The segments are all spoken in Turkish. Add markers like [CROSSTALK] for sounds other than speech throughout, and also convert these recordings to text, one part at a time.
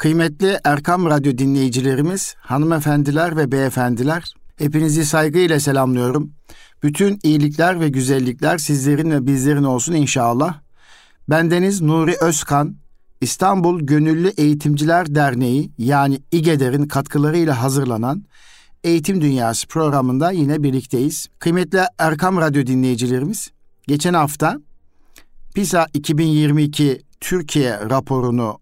Kıymetli Erkam Radyo dinleyicilerimiz, hanımefendiler ve beyefendiler, hepinizi saygıyla selamlıyorum. Bütün iyilikler ve güzellikler sizlerin ve bizlerin olsun inşallah. Bendeniz Nuri Özkan, İstanbul Gönüllü Eğitimciler Derneği yani İGEDER'in katkılarıyla hazırlanan Eğitim Dünyası programında yine birlikteyiz. Kıymetli Erkam Radyo dinleyicilerimiz, geçen hafta PISA 2022 Türkiye raporunu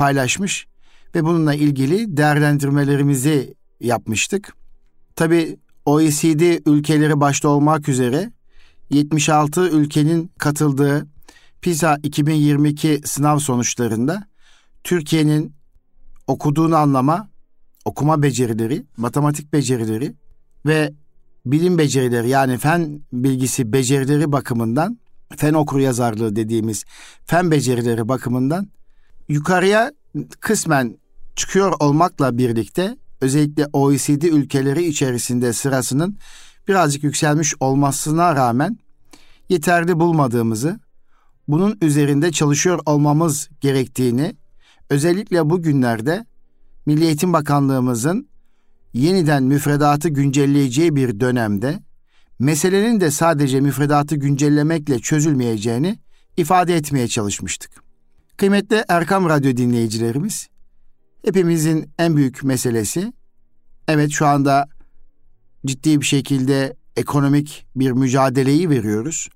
paylaşmış ve bununla ilgili değerlendirmelerimizi yapmıştık. Tabi OECD ülkeleri başta olmak üzere 76 ülkenin katıldığı PISA 2022 sınav sonuçlarında Türkiye'nin okuduğunu anlama, okuma becerileri, matematik becerileri ve bilim becerileri yani fen bilgisi becerileri bakımından fen okur yazarlığı dediğimiz fen becerileri bakımından yukarıya kısmen çıkıyor olmakla birlikte özellikle OECD ülkeleri içerisinde sırasının birazcık yükselmiş olmasına rağmen yeterli bulmadığımızı, bunun üzerinde çalışıyor olmamız gerektiğini özellikle bu günlerde Milli Eğitim Bakanlığımızın yeniden müfredatı güncelleyeceği bir dönemde meselenin de sadece müfredatı güncellemekle çözülmeyeceğini ifade etmeye çalışmıştık. Kıymetli Erkam Radyo dinleyicilerimiz, hepimizin en büyük meselesi, evet şu anda ciddi bir şekilde ekonomik bir mücadeleyi veriyoruz.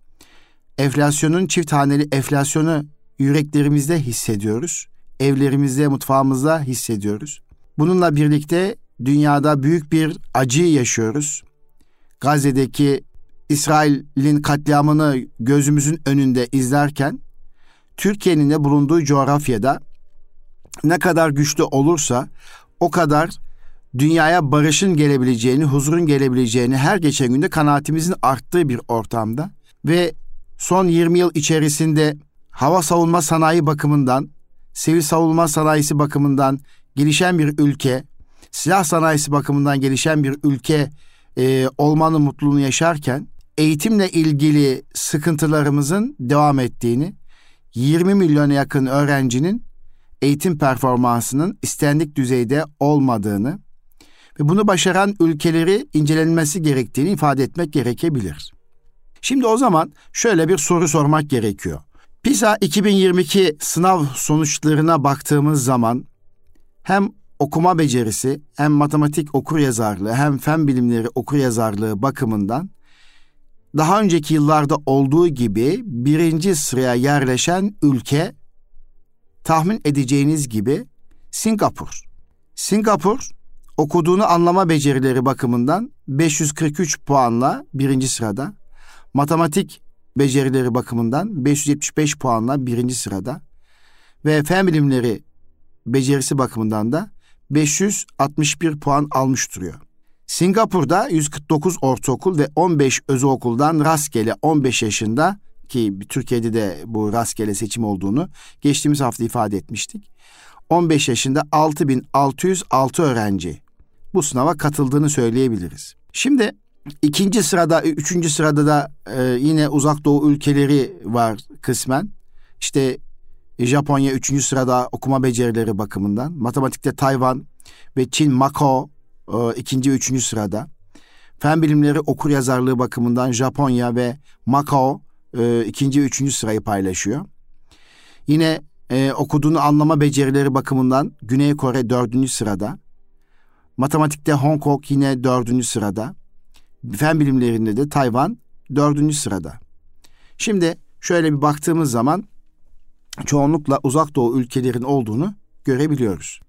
Enflasyonun çift haneli enflasyonu yüreklerimizde hissediyoruz. Evlerimizde, mutfağımızda hissediyoruz. Bununla birlikte dünyada büyük bir acı yaşıyoruz. Gazze'deki İsrail'in katliamını gözümüzün önünde izlerken Türkiye'nin de bulunduğu coğrafyada ne kadar güçlü olursa o kadar dünyaya barışın gelebileceğini, huzurun gelebileceğini her geçen günde kanaatimizin arttığı bir ortamda ve son 20 yıl içerisinde hava savunma sanayi bakımından, sivil savunma sanayisi bakımından gelişen bir ülke, silah sanayisi bakımından gelişen bir ülke e, olmanın mutluluğunu yaşarken eğitimle ilgili sıkıntılarımızın devam ettiğini, 20 milyona yakın öğrencinin eğitim performansının istendik düzeyde olmadığını ve bunu başaran ülkeleri incelenmesi gerektiğini ifade etmek gerekebilir. Şimdi o zaman şöyle bir soru sormak gerekiyor. PISA 2022 sınav sonuçlarına baktığımız zaman hem okuma becerisi, hem matematik okur yazarlığı, hem fen bilimleri okur yazarlığı bakımından daha önceki yıllarda olduğu gibi birinci sıraya yerleşen ülke tahmin edeceğiniz gibi Singapur. Singapur okuduğunu anlama becerileri bakımından 543 puanla birinci sırada. Matematik becerileri bakımından 575 puanla birinci sırada. Ve fen bilimleri becerisi bakımından da 561 puan almış duruyor. Singapur'da 149 ortaokul ve 15 özokuldan rastgele 15 yaşında ki Türkiye'de de bu rastgele seçim olduğunu geçtiğimiz hafta ifade etmiştik. 15 yaşında 6606 öğrenci bu sınava katıldığını söyleyebiliriz. Şimdi ikinci sırada, üçüncü sırada da e, yine uzak doğu ülkeleri var kısmen. İşte Japonya üçüncü sırada okuma becerileri bakımından. Matematikte Tayvan ve Çin, Macao e, ikinci ve üçüncü sırada. Fen bilimleri okur yazarlığı bakımından Japonya ve Macao e, ikinci ve üçüncü sırayı paylaşıyor. Yine e, okuduğunu anlama becerileri bakımından Güney Kore dördüncü sırada. Matematikte Hong Kong yine dördüncü sırada. Fen bilimlerinde de Tayvan dördüncü sırada. Şimdi şöyle bir baktığımız zaman çoğunlukla uzak doğu ülkelerin olduğunu görebiliyoruz.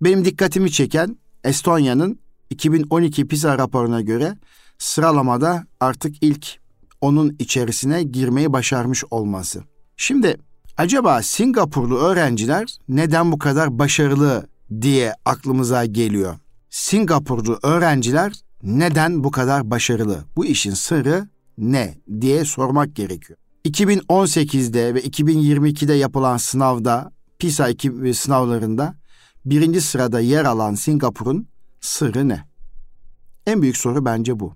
Benim dikkatimi çeken Estonya'nın 2012 PISA raporuna göre sıralamada artık ilk onun içerisine girmeyi başarmış olması. Şimdi acaba Singapurlu öğrenciler neden bu kadar başarılı diye aklımıza geliyor. Singapurlu öğrenciler neden bu kadar başarılı? Bu işin sırrı ne diye sormak gerekiyor. 2018'de ve 2022'de yapılan sınavda PISA sınavlarında birinci sırada yer alan Singapur'un sırrı ne? En büyük soru bence bu.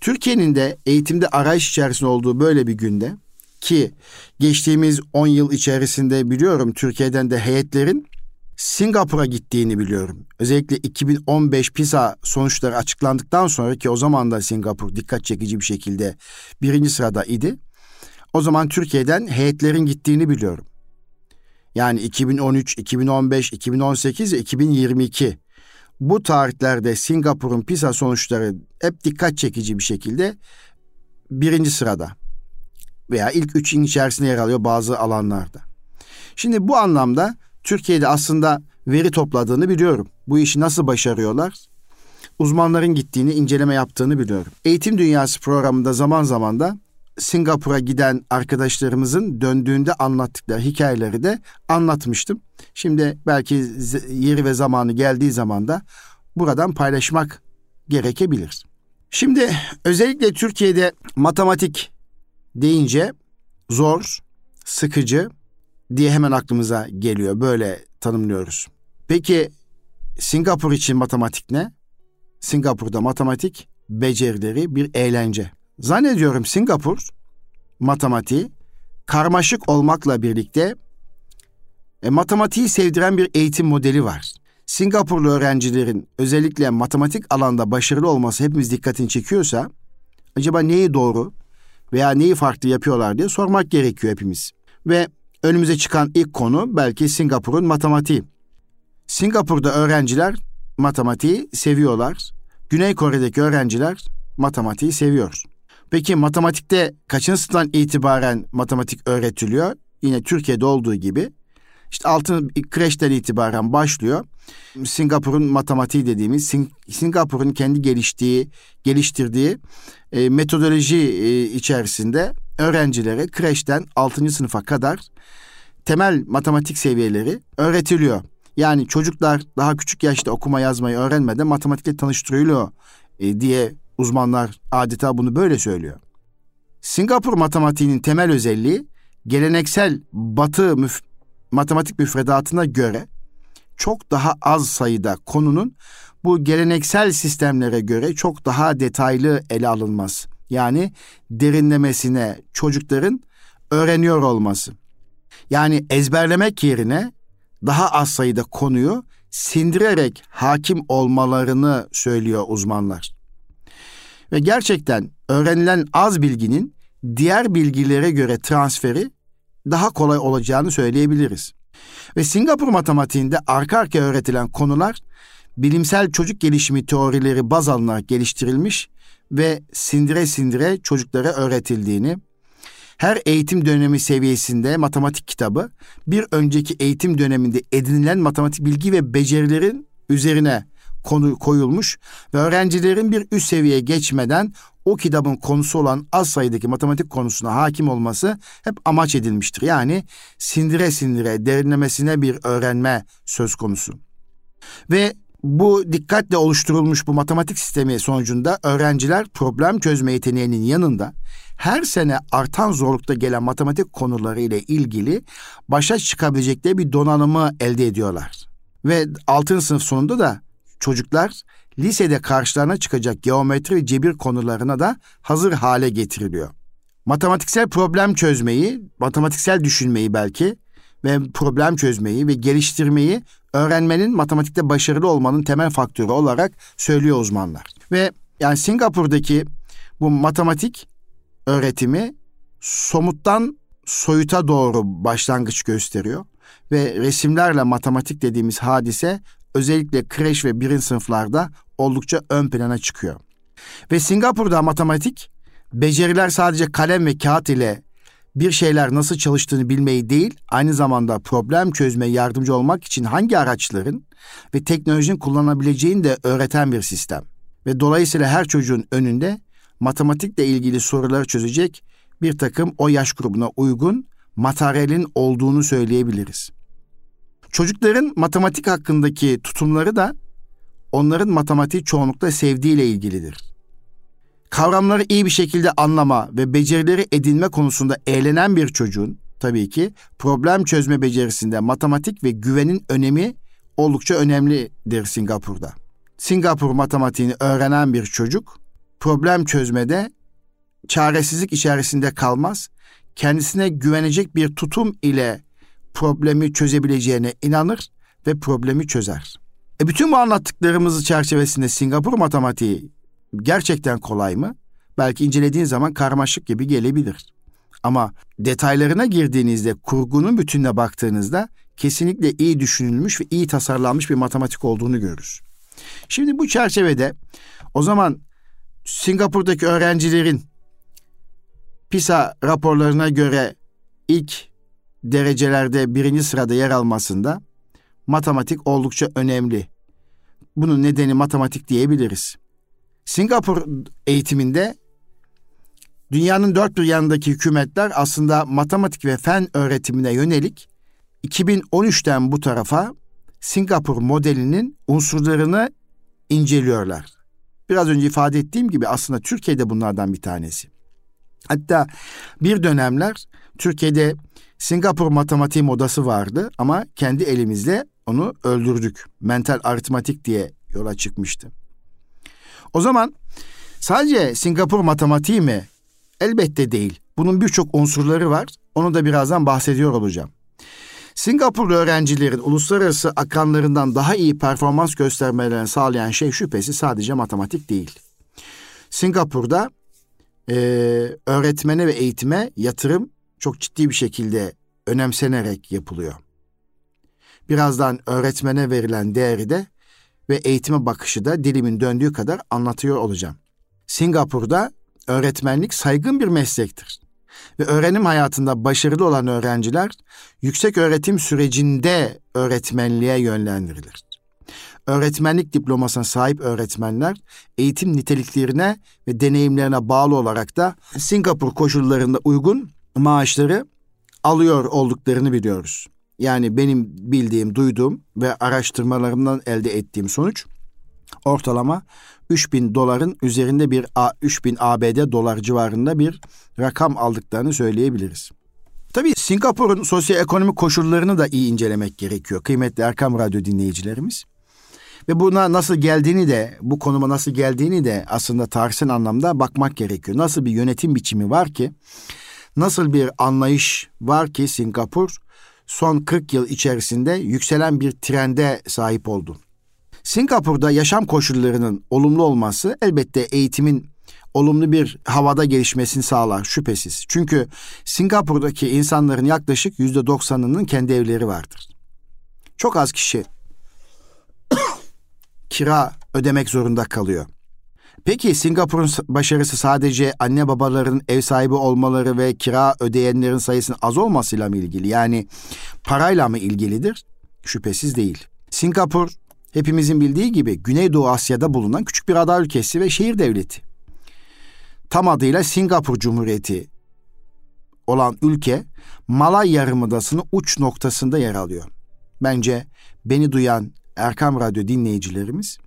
Türkiye'nin de eğitimde arayış içerisinde olduğu böyle bir günde ki geçtiğimiz 10 yıl içerisinde biliyorum Türkiye'den de heyetlerin Singapur'a gittiğini biliyorum. Özellikle 2015 PISA sonuçları açıklandıktan sonra ki o zaman da Singapur dikkat çekici bir şekilde birinci sırada idi. O zaman Türkiye'den heyetlerin gittiğini biliyorum. Yani 2013, 2015, 2018 ve 2022 bu tarihlerde Singapur'un PISA sonuçları hep dikkat çekici bir şekilde birinci sırada veya ilk üçün içerisinde yer alıyor bazı alanlarda. Şimdi bu anlamda Türkiye'de aslında veri topladığını biliyorum. Bu işi nasıl başarıyorlar? Uzmanların gittiğini, inceleme yaptığını biliyorum. Eğitim Dünyası programında zaman zaman da Singapur'a giden arkadaşlarımızın döndüğünde anlattıkları hikayeleri de anlatmıştım. Şimdi belki yeri ve zamanı geldiği zaman da buradan paylaşmak gerekebilir. Şimdi özellikle Türkiye'de matematik deyince zor, sıkıcı diye hemen aklımıza geliyor. Böyle tanımlıyoruz. Peki Singapur için matematik ne? Singapur'da matematik becerileri bir eğlence. Zannediyorum Singapur matematiği karmaşık olmakla birlikte e, matematiği sevdiren bir eğitim modeli var. Singapurlu öğrencilerin özellikle matematik alanda başarılı olması hepimiz dikkatini çekiyorsa acaba neyi doğru veya neyi farklı yapıyorlar diye sormak gerekiyor hepimiz. Ve önümüze çıkan ilk konu belki Singapur'un matematiği. Singapur'da öğrenciler matematiği seviyorlar. Güney Kore'deki öğrenciler matematiği seviyor. Peki matematikte kaçıncı sınıftan itibaren matematik öğretiliyor? Yine Türkiye'de olduğu gibi. İşte altın kreşten itibaren başlıyor. Singapur'un matematiği dediğimiz Sing Singapur'un kendi geliştiği, geliştirdiği e, metodoloji e, içerisinde öğrencilere kreşten 6. sınıfa kadar temel matematik seviyeleri öğretiliyor. Yani çocuklar daha küçük yaşta okuma yazmayı öğrenmeden matematikle tanıştırılıyor e, diye uzmanlar adeta bunu böyle söylüyor. Singapur matematiğinin temel özelliği geleneksel batı müf matematik müfredatına göre çok daha az sayıda konunun bu geleneksel sistemlere göre çok daha detaylı ele alınması. Yani derinlemesine çocukların öğreniyor olması. Yani ezberlemek yerine daha az sayıda konuyu sindirerek hakim olmalarını söylüyor uzmanlar. Ve gerçekten öğrenilen az bilginin diğer bilgilere göre transferi daha kolay olacağını söyleyebiliriz. Ve Singapur matematiğinde arka arkaya öğretilen konular bilimsel çocuk gelişimi teorileri baz alınarak geliştirilmiş ve sindire sindire çocuklara öğretildiğini, her eğitim dönemi seviyesinde matematik kitabı bir önceki eğitim döneminde edinilen matematik bilgi ve becerilerin üzerine konu koyulmuş ve öğrencilerin bir üst seviyeye geçmeden o kitabın konusu olan az sayıdaki matematik konusuna hakim olması hep amaç edilmiştir. Yani sindire sindire derinlemesine bir öğrenme söz konusu. Ve bu dikkatle oluşturulmuş bu matematik sistemi sonucunda öğrenciler problem çözme yeteneğinin yanında her sene artan zorlukta gelen matematik konuları ile ilgili başa çıkabilecekleri bir donanımı elde ediyorlar. Ve altın sınıf sonunda da çocuklar lisede karşılarına çıkacak geometri ve cebir konularına da hazır hale getiriliyor. Matematiksel problem çözmeyi, matematiksel düşünmeyi belki ve problem çözmeyi ve geliştirmeyi öğrenmenin matematikte başarılı olmanın temel faktörü olarak söylüyor uzmanlar. Ve yani Singapur'daki bu matematik öğretimi somuttan soyuta doğru başlangıç gösteriyor ve resimlerle matematik dediğimiz hadise özellikle kreş ve birinci sınıflarda oldukça ön plana çıkıyor. Ve Singapur'da matematik beceriler sadece kalem ve kağıt ile bir şeyler nasıl çalıştığını bilmeyi değil, aynı zamanda problem çözmeye yardımcı olmak için hangi araçların ve teknolojinin kullanabileceğini de öğreten bir sistem. Ve dolayısıyla her çocuğun önünde matematikle ilgili soruları çözecek bir takım o yaş grubuna uygun materyalin olduğunu söyleyebiliriz. Çocukların matematik hakkındaki tutumları da onların matematiği çoğunlukla sevdiğiyle ilgilidir. Kavramları iyi bir şekilde anlama ve becerileri edinme konusunda eğlenen bir çocuğun tabii ki problem çözme becerisinde matematik ve güvenin önemi oldukça önemlidir Singapur'da. Singapur matematiğini öğrenen bir çocuk problem çözmede çaresizlik içerisinde kalmaz, kendisine güvenecek bir tutum ile problemi çözebileceğine inanır ve problemi çözer. E bütün bu anlattıklarımızı çerçevesinde Singapur matematiği gerçekten kolay mı? Belki incelediğin zaman karmaşık gibi gelebilir. Ama detaylarına girdiğinizde, kurgunun bütününe baktığınızda kesinlikle iyi düşünülmüş ve iyi tasarlanmış bir matematik olduğunu görürüz. Şimdi bu çerçevede o zaman Singapur'daki öğrencilerin PISA raporlarına göre ilk derecelerde birinci sırada yer almasında matematik oldukça önemli. Bunun nedeni matematik diyebiliriz. Singapur eğitiminde dünyanın dört bir yanındaki hükümetler aslında matematik ve fen öğretimine yönelik 2013'ten bu tarafa Singapur modelinin unsurlarını inceliyorlar. Biraz önce ifade ettiğim gibi aslında Türkiye'de bunlardan bir tanesi. Hatta bir dönemler Türkiye'de Singapur matematiği modası vardı ama kendi elimizle onu öldürdük. Mental aritmatik diye yola çıkmıştı. O zaman sadece Singapur matematiği mi? Elbette değil. Bunun birçok unsurları var. Onu da birazdan bahsediyor olacağım. Singapurlu öğrencilerin uluslararası akranlarından daha iyi performans göstermelerini sağlayan şey şüphesi sadece matematik değil. Singapur'da e, öğretmene ve eğitime yatırım çok ciddi bir şekilde önemsenerek yapılıyor. Birazdan öğretmene verilen değeri de ve eğitime bakışı da dilimin döndüğü kadar anlatıyor olacağım. Singapur'da öğretmenlik saygın bir meslektir. Ve öğrenim hayatında başarılı olan öğrenciler yüksek öğretim sürecinde öğretmenliğe yönlendirilir. Öğretmenlik diplomasına sahip öğretmenler eğitim niteliklerine ve deneyimlerine bağlı olarak da Singapur koşullarında uygun maaşları alıyor olduklarını biliyoruz. Yani benim bildiğim, duyduğum ve araştırmalarımdan elde ettiğim sonuç ortalama 3000 doların üzerinde bir 3000 ABD dolar civarında bir rakam aldıklarını söyleyebiliriz. Tabii Singapur'un sosyoekonomik koşullarını da iyi incelemek gerekiyor kıymetli Erkam Radyo dinleyicilerimiz. Ve buna nasıl geldiğini de, bu konuma nasıl geldiğini de aslında tarihsel anlamda bakmak gerekiyor. Nasıl bir yönetim biçimi var ki, nasıl bir anlayış var ki Singapur son 40 yıl içerisinde yükselen bir trende sahip oldu. Singapur'da yaşam koşullarının olumlu olması elbette eğitimin olumlu bir havada gelişmesini sağlar şüphesiz. Çünkü Singapur'daki insanların yaklaşık yüzde doksanının kendi evleri vardır. Çok az kişi [COUGHS] kira ödemek zorunda kalıyor. Peki Singapur'un başarısı sadece anne babaların ev sahibi olmaları ve kira ödeyenlerin sayısının az olmasıyla mı ilgili? Yani parayla mı ilgilidir? Şüphesiz değil. Singapur hepimizin bildiği gibi Güneydoğu Asya'da bulunan küçük bir ada ülkesi ve şehir devleti. Tam adıyla Singapur Cumhuriyeti olan ülke Malay Yarımadası'nın uç noktasında yer alıyor. Bence beni duyan Erkam Radyo dinleyicilerimiz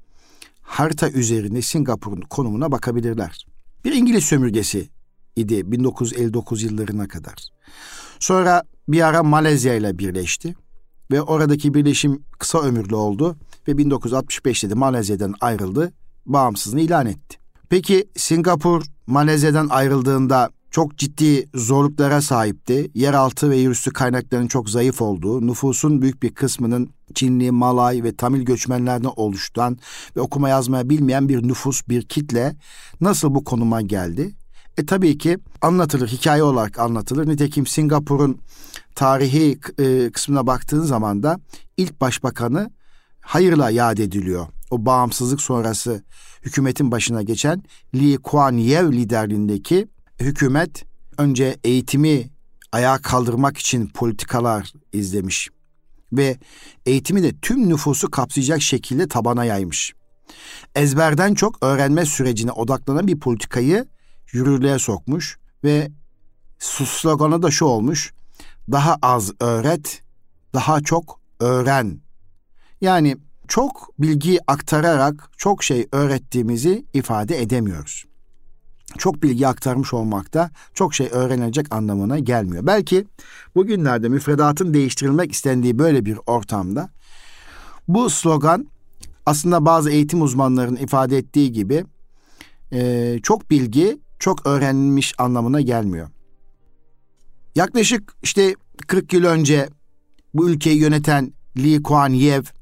harita üzerinde Singapur'un konumuna bakabilirler. Bir İngiliz sömürgesi idi 1959 yıllarına kadar. Sonra bir ara Malezya ile birleşti ve oradaki birleşim kısa ömürlü oldu ve 1965'te de Malezya'dan ayrıldı, bağımsızlığını ilan etti. Peki Singapur Malezya'dan ayrıldığında çok ciddi zorluklara sahipti. Yeraltı ve yerüstü kaynakların çok zayıf olduğu, nüfusun büyük bir kısmının Çinli, Malay ve Tamil göçmenlerden oluşturan ve okuma yazmaya bilmeyen bir nüfus, bir kitle nasıl bu konuma geldi? E tabii ki anlatılır, hikaye olarak anlatılır. Nitekim Singapur'un tarihi e, kısmına baktığın zaman da ilk başbakanı hayırla yad ediliyor. O bağımsızlık sonrası hükümetin başına geçen Lee Kuan Yew liderliğindeki hükümet önce eğitimi ayağa kaldırmak için politikalar izlemiş ve eğitimi de tüm nüfusu kapsayacak şekilde tabana yaymış. Ezberden çok öğrenme sürecine odaklanan bir politikayı yürürlüğe sokmuş ve sloganı da şu olmuş. Daha az öğret, daha çok öğren. Yani çok bilgi aktararak çok şey öğrettiğimizi ifade edemiyoruz çok bilgi aktarmış olmak da çok şey öğrenilecek anlamına gelmiyor. Belki bugünlerde müfredatın değiştirilmek istendiği böyle bir ortamda bu slogan aslında bazı eğitim uzmanlarının ifade ettiği gibi e, çok bilgi çok öğrenilmiş anlamına gelmiyor. Yaklaşık işte 40 yıl önce bu ülkeyi yöneten Lee Kuan Yew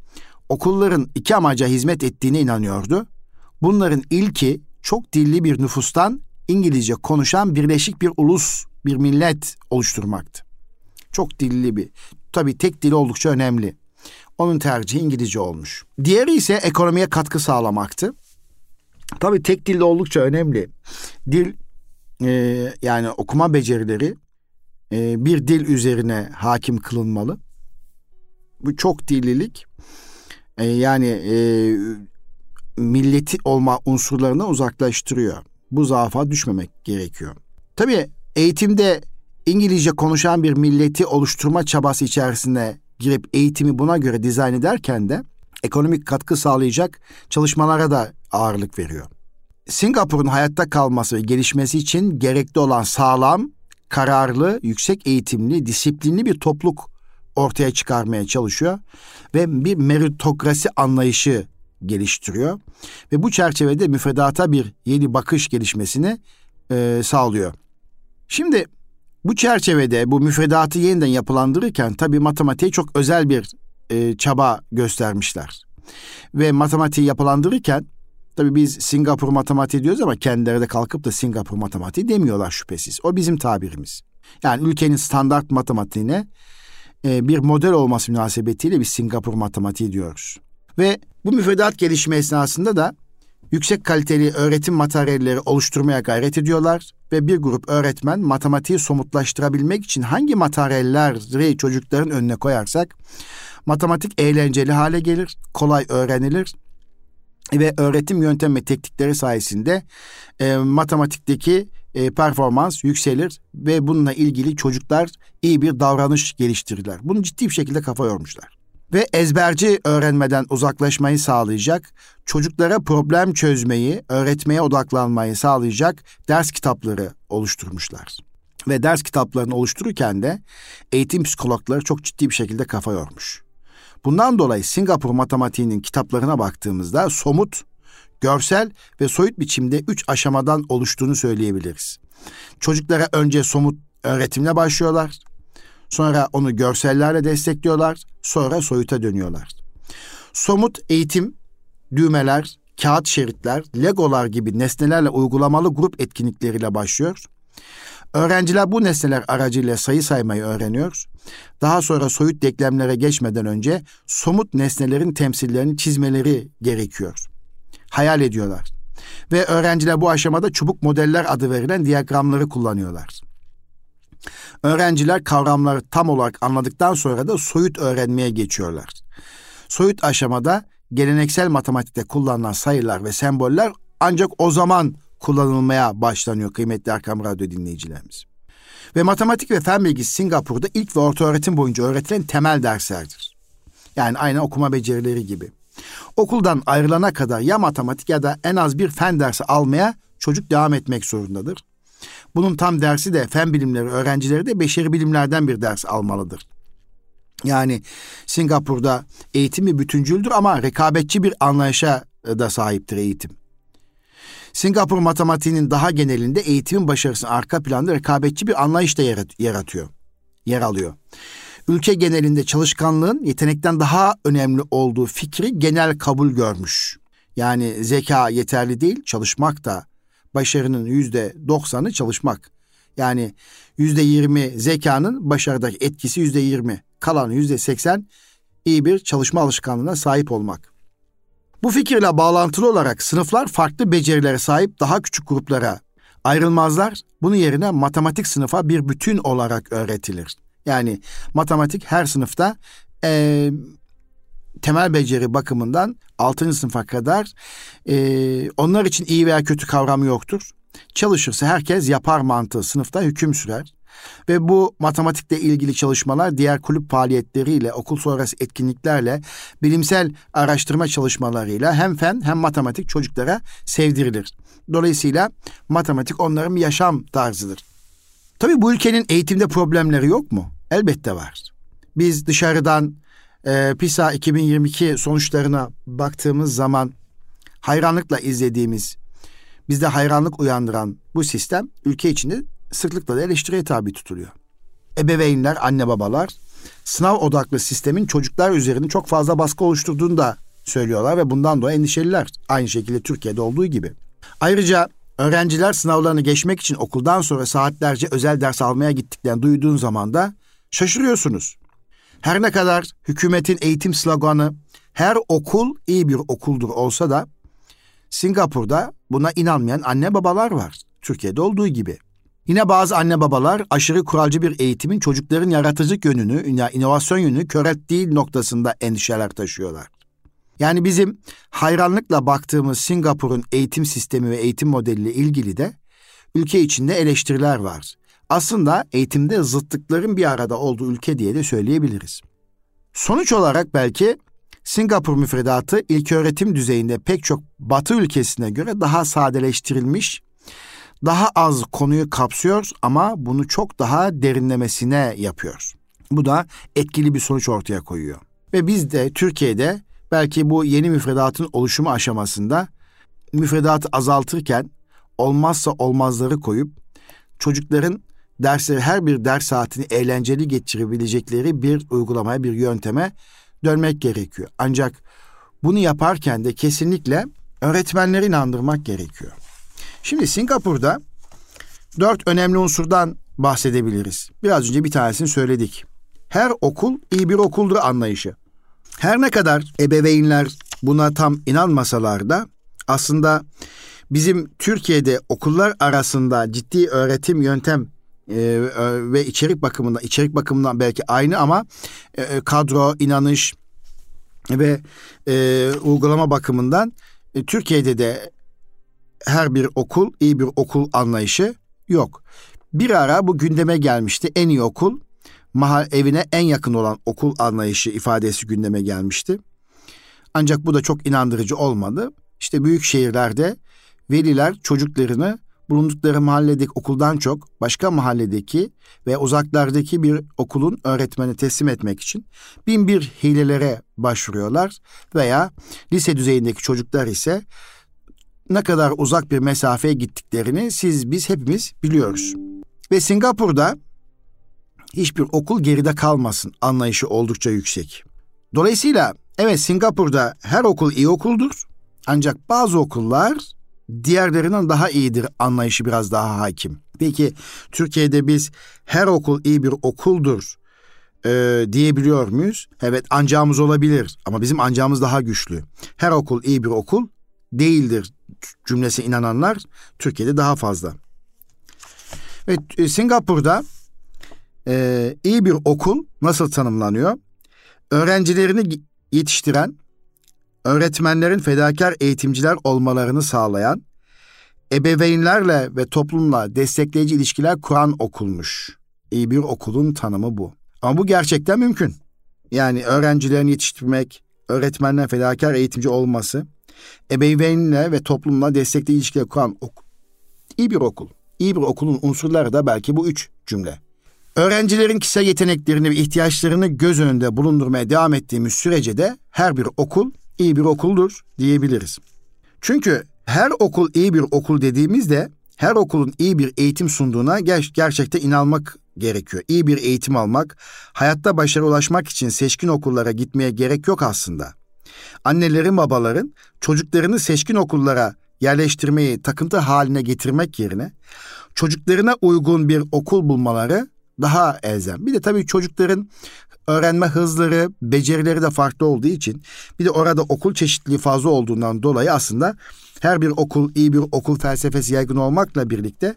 okulların iki amaca hizmet ettiğine inanıyordu. Bunların ilki çok dilli bir nüfustan İngilizce konuşan birleşik bir ulus, bir millet oluşturmaktı. Çok dilli bir. Tabii tek dili oldukça önemli. Onun tercihi İngilizce olmuş. Diğeri ise ekonomiye katkı sağlamaktı. Tabii tek dilli oldukça önemli. Dil e, yani okuma becerileri e, bir dil üzerine hakim kılınmalı. Bu çok dillilik e, yani e, milleti olma unsurlarını uzaklaştırıyor. Bu zaafa düşmemek gerekiyor. Tabii eğitimde İngilizce konuşan bir milleti oluşturma çabası içerisinde girip eğitimi buna göre dizayn ederken de ekonomik katkı sağlayacak çalışmalara da ağırlık veriyor. Singapur'un hayatta kalması ve gelişmesi için gerekli olan sağlam, kararlı, yüksek eğitimli, disiplinli bir topluluk ortaya çıkarmaya çalışıyor ve bir meritokrasi anlayışı geliştiriyor ve bu çerçevede müfredata bir yeni bakış gelişmesini e, sağlıyor. Şimdi bu çerçevede bu müfredatı yeniden yapılandırırken tabii matematiğe çok özel bir e, çaba göstermişler. Ve matematiği yapılandırırken tabii biz Singapur matematiği diyoruz ama kendileri de kalkıp da Singapur matematiği demiyorlar şüphesiz. O bizim tabirimiz. Yani ülkenin standart matematiğine e, bir model olması münasebetiyle biz Singapur matematiği diyoruz. Ve bu müfredat gelişme esnasında da yüksek kaliteli öğretim materyalleri oluşturmaya gayret ediyorlar ve bir grup öğretmen matematiği somutlaştırabilmek için hangi materyalleri çocukların önüne koyarsak matematik eğlenceli hale gelir, kolay öğrenilir ve öğretim yöntem ve teknikleri sayesinde e, matematikteki e, performans yükselir ve bununla ilgili çocuklar iyi bir davranış geliştirirler. Bunu ciddi bir şekilde kafa yormuşlar ve ezberci öğrenmeden uzaklaşmayı sağlayacak, çocuklara problem çözmeyi, öğretmeye odaklanmayı sağlayacak ders kitapları oluşturmuşlar. Ve ders kitaplarını oluştururken de eğitim psikologları çok ciddi bir şekilde kafa yormuş. Bundan dolayı Singapur matematiğinin kitaplarına baktığımızda somut, görsel ve soyut biçimde üç aşamadan oluştuğunu söyleyebiliriz. Çocuklara önce somut öğretimle başlıyorlar. Sonra onu görsellerle destekliyorlar. Sonra soyuta dönüyorlar. Somut eğitim, düğmeler, kağıt şeritler, legolar gibi nesnelerle uygulamalı grup etkinlikleriyle başlıyor. Öğrenciler bu nesneler aracıyla sayı saymayı öğreniyor. Daha sonra soyut denklemlere geçmeden önce somut nesnelerin temsillerini çizmeleri gerekiyor. Hayal ediyorlar. Ve öğrenciler bu aşamada çubuk modeller adı verilen diyagramları kullanıyorlar. Öğrenciler kavramları tam olarak anladıktan sonra da soyut öğrenmeye geçiyorlar. Soyut aşamada geleneksel matematikte kullanılan sayılar ve semboller ancak o zaman kullanılmaya başlanıyor kıymetli Erkam Radyo dinleyicilerimiz. Ve matematik ve fen bilgisi Singapur'da ilk ve orta öğretim boyunca öğretilen temel derslerdir. Yani aynı okuma becerileri gibi. Okuldan ayrılana kadar ya matematik ya da en az bir fen dersi almaya çocuk devam etmek zorundadır. Bunun tam dersi de fen bilimleri öğrencileri de beşeri bilimlerden bir ders almalıdır. Yani Singapur'da eğitim bir bütüncüldür ama rekabetçi bir anlayışa da sahiptir eğitim. Singapur matematiğinin daha genelinde eğitimin başarısının arka planda rekabetçi bir anlayış da yaratıyor, yer alıyor. Ülke genelinde çalışkanlığın yetenekten daha önemli olduğu fikri genel kabul görmüş. Yani zeka yeterli değil, çalışmak da başarının yüzde doksanı çalışmak. Yani yüzde yirmi zekanın başarıdaki etkisi yüzde yirmi. Kalan yüzde seksen iyi bir çalışma alışkanlığına sahip olmak. Bu fikirle bağlantılı olarak sınıflar farklı becerilere sahip daha küçük gruplara ayrılmazlar. Bunun yerine matematik sınıfa bir bütün olarak öğretilir. Yani matematik her sınıfta e, temel beceri bakımından 6. sınıfa kadar e, onlar için iyi veya kötü kavramı yoktur. Çalışırsa herkes yapar mantığı sınıfta hüküm sürer. Ve bu matematikle ilgili çalışmalar diğer kulüp faaliyetleriyle, okul sonrası etkinliklerle, bilimsel araştırma çalışmalarıyla hem fen hem matematik çocuklara sevdirilir. Dolayısıyla matematik onların yaşam tarzıdır. Tabii bu ülkenin eğitimde problemleri yok mu? Elbette var. Biz dışarıdan e, PISA 2022 sonuçlarına baktığımız zaman hayranlıkla izlediğimiz, bizde hayranlık uyandıran bu sistem ülke içinde sıklıkla da eleştiriye tabi tutuluyor. Ebeveynler, anne babalar sınav odaklı sistemin çocuklar üzerinde çok fazla baskı oluşturduğunu da söylüyorlar ve bundan dolayı endişeliler. Aynı şekilde Türkiye'de olduğu gibi. Ayrıca öğrenciler sınavlarını geçmek için okuldan sonra saatlerce özel ders almaya gittiklerini duyduğun zaman da şaşırıyorsunuz. Her ne kadar hükümetin eğitim sloganı her okul iyi bir okuldur olsa da Singapur'da buna inanmayan anne babalar var. Türkiye'de olduğu gibi. Yine bazı anne babalar aşırı kuralcı bir eğitimin çocukların yaratıcı yönünü, yani inovasyon yönünü kör ettiği noktasında endişeler taşıyorlar. Yani bizim hayranlıkla baktığımız Singapur'un eğitim sistemi ve eğitim modeliyle ilgili de ülke içinde eleştiriler var. Aslında eğitimde zıtlıkların bir arada olduğu ülke diye de söyleyebiliriz. Sonuç olarak belki Singapur müfredatı ilköğretim düzeyinde pek çok batı ülkesine göre daha sadeleştirilmiş, daha az konuyu kapsıyor ama bunu çok daha derinlemesine yapıyor. Bu da etkili bir sonuç ortaya koyuyor. Ve biz de Türkiye'de belki bu yeni müfredatın oluşumu aşamasında müfredatı azaltırken olmazsa olmazları koyup çocukların dersleri her bir ders saatini eğlenceli geçirebilecekleri bir uygulamaya, bir yönteme dönmek gerekiyor. Ancak bunu yaparken de kesinlikle öğretmenleri inandırmak gerekiyor. Şimdi Singapur'da dört önemli unsurdan bahsedebiliriz. Biraz önce bir tanesini söyledik. Her okul iyi bir okuldur anlayışı. Her ne kadar ebeveynler buna tam inanmasalar da aslında bizim Türkiye'de okullar arasında ciddi öğretim yöntem e, ve içerik bakımından içerik bakımından belki aynı ama e, e, kadro, inanış ve uygulama bakımından Türkiye'de de her bir okul iyi bir okul anlayışı yok. Bir ara bu gündeme gelmişti. En iyi okul mahal evine en yakın olan okul anlayışı ifadesi gündeme gelmişti. Ancak bu da çok inandırıcı olmadı. İşte büyük şehirlerde veliler çocuklarını bulundukları mahalledeki okuldan çok başka mahalledeki ve uzaklardaki bir okulun öğretmeni teslim etmek için bin bir hilelere başvuruyorlar veya lise düzeyindeki çocuklar ise ne kadar uzak bir mesafeye gittiklerini siz biz hepimiz biliyoruz. Ve Singapur'da hiçbir okul geride kalmasın anlayışı oldukça yüksek. Dolayısıyla evet Singapur'da her okul iyi okuldur. Ancak bazı okullar diğerlerinden daha iyidir anlayışı biraz daha hakim. Peki Türkiye'de biz her okul iyi bir okuldur e, diyebiliyor muyuz? Evet ancağımız olabilir ama bizim ancağımız daha güçlü. Her okul iyi bir okul değildir cümlesi inananlar Türkiye'de daha fazla. Ve e, Singapur'da e, iyi bir okul nasıl tanımlanıyor? Öğrencilerini yetiştiren, öğretmenlerin fedakar eğitimciler olmalarını sağlayan, ebeveynlerle ve toplumla destekleyici ilişkiler kuran okulmuş. İyi bir okulun tanımı bu. Ama bu gerçekten mümkün. Yani öğrencilerini yetiştirmek, öğretmenler fedakar eğitimci olması, ebeveynle ve toplumla destekleyici ilişkiler kuran okul. İyi bir okul. İyi bir okulun unsurları da belki bu üç cümle. Öğrencilerin kişisel yeteneklerini ve ihtiyaçlarını göz önünde bulundurmaya devam ettiğimiz sürece de her bir okul iyi bir okuldur diyebiliriz. Çünkü her okul iyi bir okul dediğimizde her okulun iyi bir eğitim sunduğuna ger- gerçekten inanmak gerekiyor. İyi bir eğitim almak, hayatta başarı ulaşmak için seçkin okullara gitmeye gerek yok aslında. Annelerin, babaların çocuklarını seçkin okullara yerleştirmeyi takıntı haline getirmek yerine çocuklarına uygun bir okul bulmaları daha elzem. Bir de tabii çocukların öğrenme hızları, becerileri de farklı olduğu için bir de orada okul çeşitliliği fazla olduğundan dolayı aslında her bir okul iyi bir okul felsefesi yaygın olmakla birlikte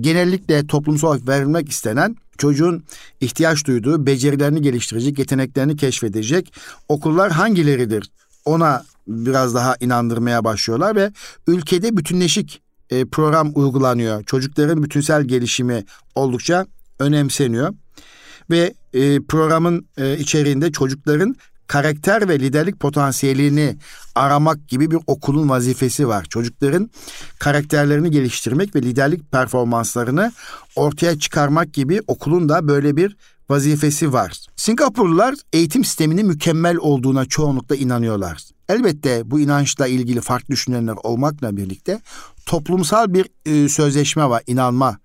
genellikle toplumsal olarak verilmek istenen çocuğun ihtiyaç duyduğu becerilerini geliştirecek, yeteneklerini keşfedecek okullar hangileridir? Ona biraz daha inandırmaya başlıyorlar ve ülkede bütünleşik e, program uygulanıyor. Çocukların bütünsel gelişimi oldukça önemseniyor. Ve e, programın e, içeriğinde çocukların karakter ve liderlik potansiyelini aramak gibi bir okulun vazifesi var. Çocukların karakterlerini geliştirmek ve liderlik performanslarını ortaya çıkarmak gibi okulun da böyle bir vazifesi var. Singapurlular eğitim sisteminin mükemmel olduğuna çoğunlukla inanıyorlar. Elbette bu inançla ilgili farklı düşünenler olmakla birlikte toplumsal bir e, sözleşme var, inanma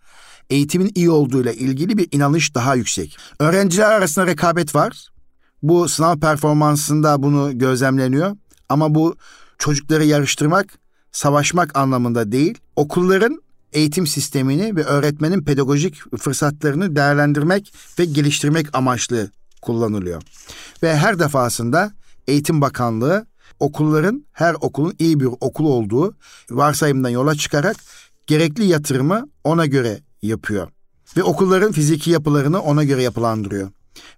eğitimin iyi olduğuyla ilgili bir inanış daha yüksek. Öğrenciler arasında rekabet var. Bu sınav performansında bunu gözlemleniyor. Ama bu çocukları yarıştırmak, savaşmak anlamında değil. Okulların eğitim sistemini ve öğretmenin pedagojik fırsatlarını değerlendirmek ve geliştirmek amaçlı kullanılıyor. Ve her defasında Eğitim Bakanlığı okulların her okulun iyi bir okul olduğu varsayımdan yola çıkarak gerekli yatırımı ona göre yapıyor. Ve okulların fiziki yapılarını ona göre yapılandırıyor.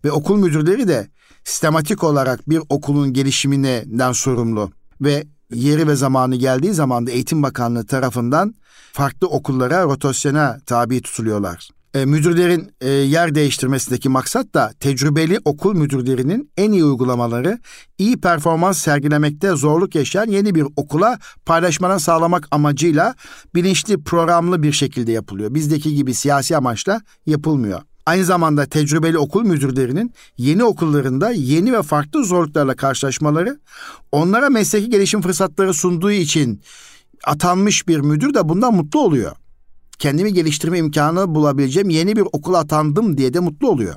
Ve okul müdürleri de sistematik olarak bir okulun gelişiminden sorumlu ve yeri ve zamanı geldiği zaman da Eğitim Bakanlığı tarafından farklı okullara rotasyona tabi tutuluyorlar. E, müdürlerin e, yer değiştirmesindeki maksat da tecrübeli okul müdürlerinin en iyi uygulamaları iyi performans sergilemekte zorluk yaşayan yeni bir okula paylaşmanın sağlamak amacıyla bilinçli programlı bir şekilde yapılıyor. Bizdeki gibi siyasi amaçla yapılmıyor. Aynı zamanda tecrübeli okul müdürlerinin yeni okullarında yeni ve farklı zorluklarla karşılaşmaları onlara mesleki gelişim fırsatları sunduğu için atanmış bir müdür de bundan mutlu oluyor kendimi geliştirme imkanı bulabileceğim yeni bir okula atandım diye de mutlu oluyor.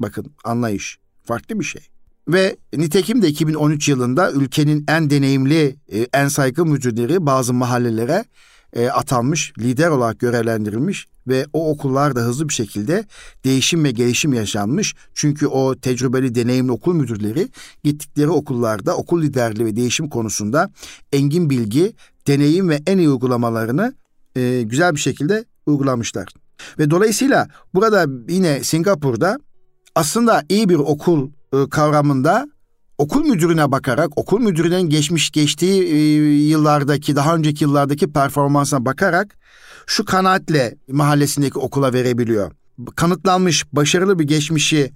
Bakın anlayış farklı bir şey. Ve nitekim de 2013 yılında ülkenin en deneyimli, e, en saygı müdürleri bazı mahallelere e, atanmış, lider olarak görevlendirilmiş ve o okullarda hızlı bir şekilde değişim ve gelişim yaşanmış. Çünkü o tecrübeli, deneyimli okul müdürleri gittikleri okullarda okul liderliği ve değişim konusunda engin bilgi, deneyim ve en iyi uygulamalarını e, güzel bir şekilde uygulamışlar. Ve dolayısıyla burada yine Singapur'da aslında iyi bir okul e, kavramında okul müdürüne bakarak, okul müdürünün geçmiş geçtiği e, yıllardaki, daha önceki yıllardaki performansına bakarak şu kanaatle mahallesindeki okula verebiliyor. Kanıtlanmış başarılı bir geçmişi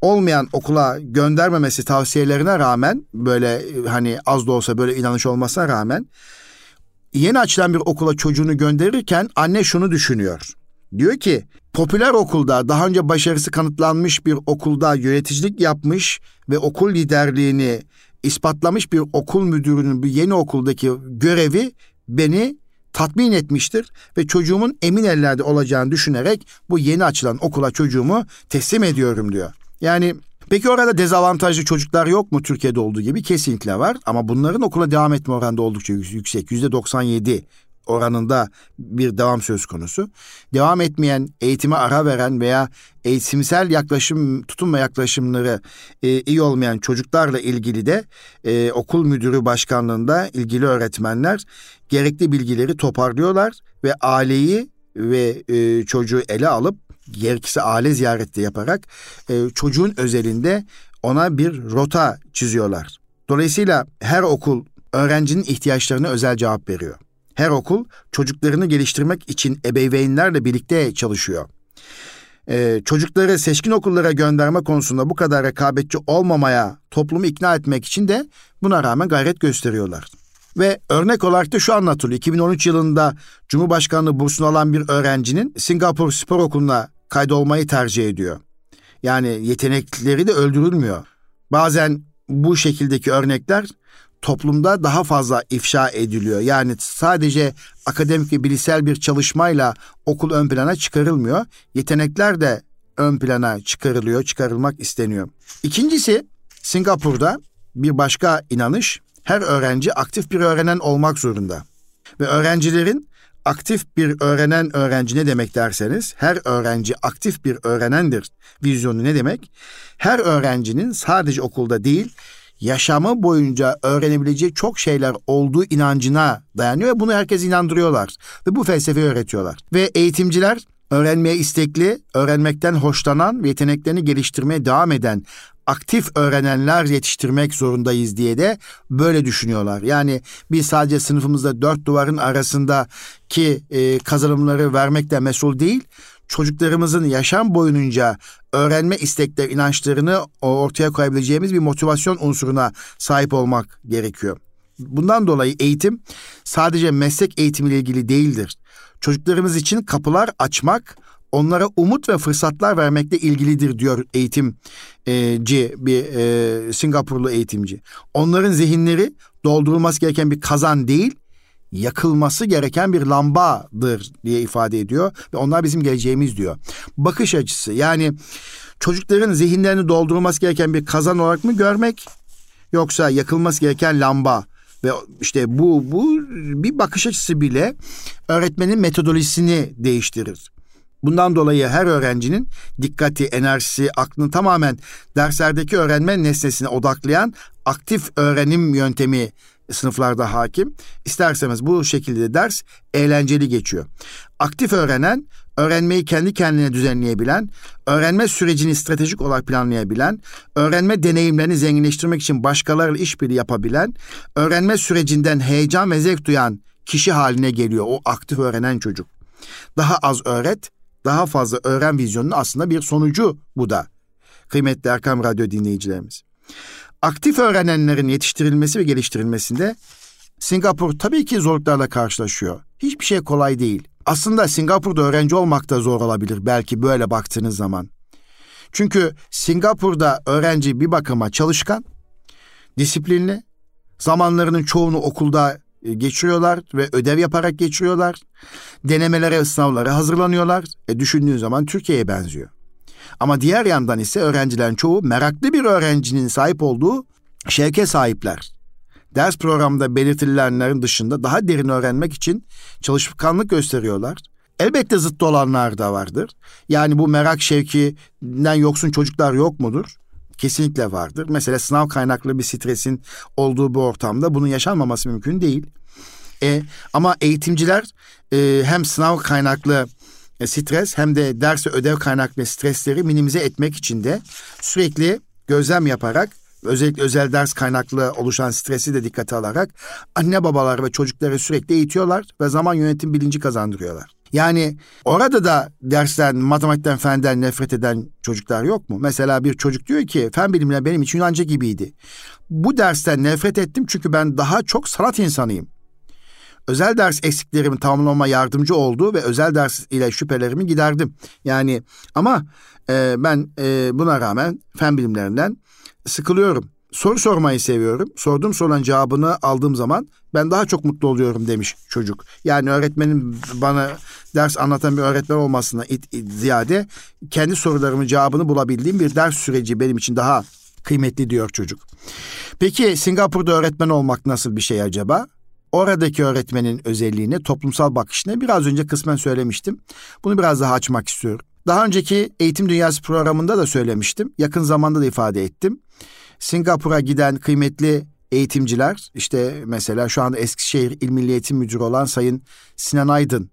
olmayan okula göndermemesi tavsiyelerine rağmen böyle e, hani az da olsa böyle inanış olmasına rağmen yeni açılan bir okula çocuğunu gönderirken anne şunu düşünüyor. Diyor ki popüler okulda daha önce başarısı kanıtlanmış bir okulda yöneticilik yapmış ve okul liderliğini ispatlamış bir okul müdürünün bu yeni okuldaki görevi beni tatmin etmiştir ve çocuğumun emin ellerde olacağını düşünerek bu yeni açılan okula çocuğumu teslim ediyorum diyor. Yani Peki orada dezavantajlı çocuklar yok mu Türkiye'de olduğu gibi? Kesinlikle var ama bunların okula devam etme oranında oldukça yüksek. Yüzde 97 oranında bir devam söz konusu. Devam etmeyen, eğitime ara veren veya eğitimsel yaklaşım, tutum ve yaklaşımları e, iyi olmayan çocuklarla ilgili de e, okul müdürü başkanlığında ilgili öğretmenler gerekli bilgileri toparlıyorlar ve aileyi ve e, çocuğu ele alıp gerekirse aile ziyareti yaparak e, çocuğun özelinde ona bir rota çiziyorlar. Dolayısıyla her okul öğrencinin ihtiyaçlarına özel cevap veriyor. Her okul çocuklarını geliştirmek için ebeveynlerle birlikte çalışıyor. Ee, çocukları seçkin okullara gönderme konusunda bu kadar rekabetçi olmamaya toplumu ikna etmek için de buna rağmen gayret gösteriyorlar. Ve örnek olarak da şu anlatılıyor. 2013 yılında Cumhurbaşkanlığı bursunu alan bir öğrencinin Singapur Spor Okulu'na kaydolmayı tercih ediyor. Yani yetenekleri de öldürülmüyor. Bazen bu şekildeki örnekler toplumda daha fazla ifşa ediliyor. Yani sadece akademik ve bilişsel bir çalışmayla okul ön plana çıkarılmıyor. Yetenekler de ön plana çıkarılıyor, çıkarılmak isteniyor. İkincisi Singapur'da bir başka inanış her öğrenci aktif bir öğrenen olmak zorunda. Ve öğrencilerin aktif bir öğrenen öğrenci ne demek derseniz her öğrenci aktif bir öğrenendir vizyonu ne demek? Her öğrencinin sadece okulda değil yaşamı boyunca öğrenebileceği çok şeyler olduğu inancına dayanıyor ve bunu herkes inandırıyorlar ve bu felsefeyi öğretiyorlar. Ve eğitimciler öğrenmeye istekli, öğrenmekten hoşlanan ve yeteneklerini geliştirmeye devam eden aktif öğrenenler yetiştirmek zorundayız diye de böyle düşünüyorlar. Yani biz sadece sınıfımızda dört duvarın arasındaki e, kazanımları vermekle mesul değil, çocuklarımızın yaşam boyunca öğrenme istekleri, inançlarını ortaya koyabileceğimiz bir motivasyon unsuruna sahip olmak gerekiyor. Bundan dolayı eğitim sadece meslek eğitimiyle ilgili değildir. Çocuklarımız için kapılar açmak, onlara umut ve fırsatlar vermekle ilgilidir diyor eğitimci bir e, Singapurlu eğitimci. Onların zihinleri doldurulması gereken bir kazan değil, yakılması gereken bir lambadır diye ifade ediyor ve onlar bizim geleceğimiz diyor. Bakış açısı yani çocukların zihinlerini doldurulması gereken bir kazan olarak mı görmek yoksa yakılması gereken lamba ve işte bu bu bir bakış açısı bile öğretmenin metodolojisini değiştirir. Bundan dolayı her öğrencinin dikkati, enerjisi, aklını tamamen derslerdeki öğrenme nesnesine odaklayan aktif öğrenim yöntemi sınıflarda hakim. İsterseniz bu şekilde ders eğlenceli geçiyor. Aktif öğrenen, öğrenmeyi kendi kendine düzenleyebilen, öğrenme sürecini stratejik olarak planlayabilen, öğrenme deneyimlerini zenginleştirmek için başkalarıyla işbirliği yapabilen, öğrenme sürecinden heyecan ve zevk duyan kişi haline geliyor o aktif öğrenen çocuk. Daha az öğret, daha fazla öğren vizyonunun aslında bir sonucu bu da. Kıymetli Erkam Radyo dinleyicilerimiz. Aktif öğrenenlerin yetiştirilmesi ve geliştirilmesinde Singapur tabii ki zorluklarla karşılaşıyor. Hiçbir şey kolay değil. Aslında Singapur'da öğrenci olmak da zor olabilir belki böyle baktığınız zaman. Çünkü Singapur'da öğrenci bir bakıma çalışkan, disiplinli, zamanlarının çoğunu okulda e, geçiriyorlar ve ödev yaparak geçiriyorlar. Denemelere, sınavlara hazırlanıyorlar. E düşündüğün zaman Türkiye'ye benziyor. Ama diğer yandan ise öğrencilerin çoğu meraklı bir öğrencinin sahip olduğu şevke sahipler. Ders programında belirtilenlerin dışında daha derin öğrenmek için çalışkanlık gösteriyorlar. Elbette zıttı olanlar da vardır. Yani bu merak şevkinden yoksun çocuklar yok mudur? Kesinlikle vardır. Mesela sınav kaynaklı bir stresin olduğu bu ortamda bunun yaşanmaması mümkün değil. E, ama eğitimciler e, hem sınav kaynaklı e, stres hem de ders ödev kaynaklı stresleri minimize etmek için de sürekli gözlem yaparak özellikle özel ders kaynaklı oluşan stresi de dikkate alarak anne babalar ve çocukları sürekli eğitiyorlar ve zaman yönetim bilinci kazandırıyorlar. Yani orada da dersten, matematikten, fenden nefret eden çocuklar yok mu? Mesela bir çocuk diyor ki fen bilimleri benim için Yunanca gibiydi. Bu dersten nefret ettim çünkü ben daha çok sanat insanıyım. Özel ders eksiklerimi tamamlama yardımcı oldu ve özel ders ile şüphelerimi giderdim. Yani ama e, ben e, buna rağmen fen bilimlerinden sıkılıyorum. Soru sormayı seviyorum. Sorduğum soruların cevabını aldığım zaman ben daha çok mutlu oluyorum demiş çocuk. Yani öğretmenin bana ders anlatan bir öğretmen olmasına ziyade kendi sorularımın cevabını bulabildiğim bir ders süreci benim için daha kıymetli diyor çocuk. Peki Singapur'da öğretmen olmak nasıl bir şey acaba? Oradaki öğretmenin özelliğini, toplumsal bakışını biraz önce kısmen söylemiştim. Bunu biraz daha açmak istiyorum. Daha önceki Eğitim Dünyası programında da söylemiştim. Yakın zamanda da ifade ettim. Singapur'a giden kıymetli eğitimciler işte mesela şu anda Eskişehir İl Milli Eğitim Müdürü olan Sayın Sinan Aydın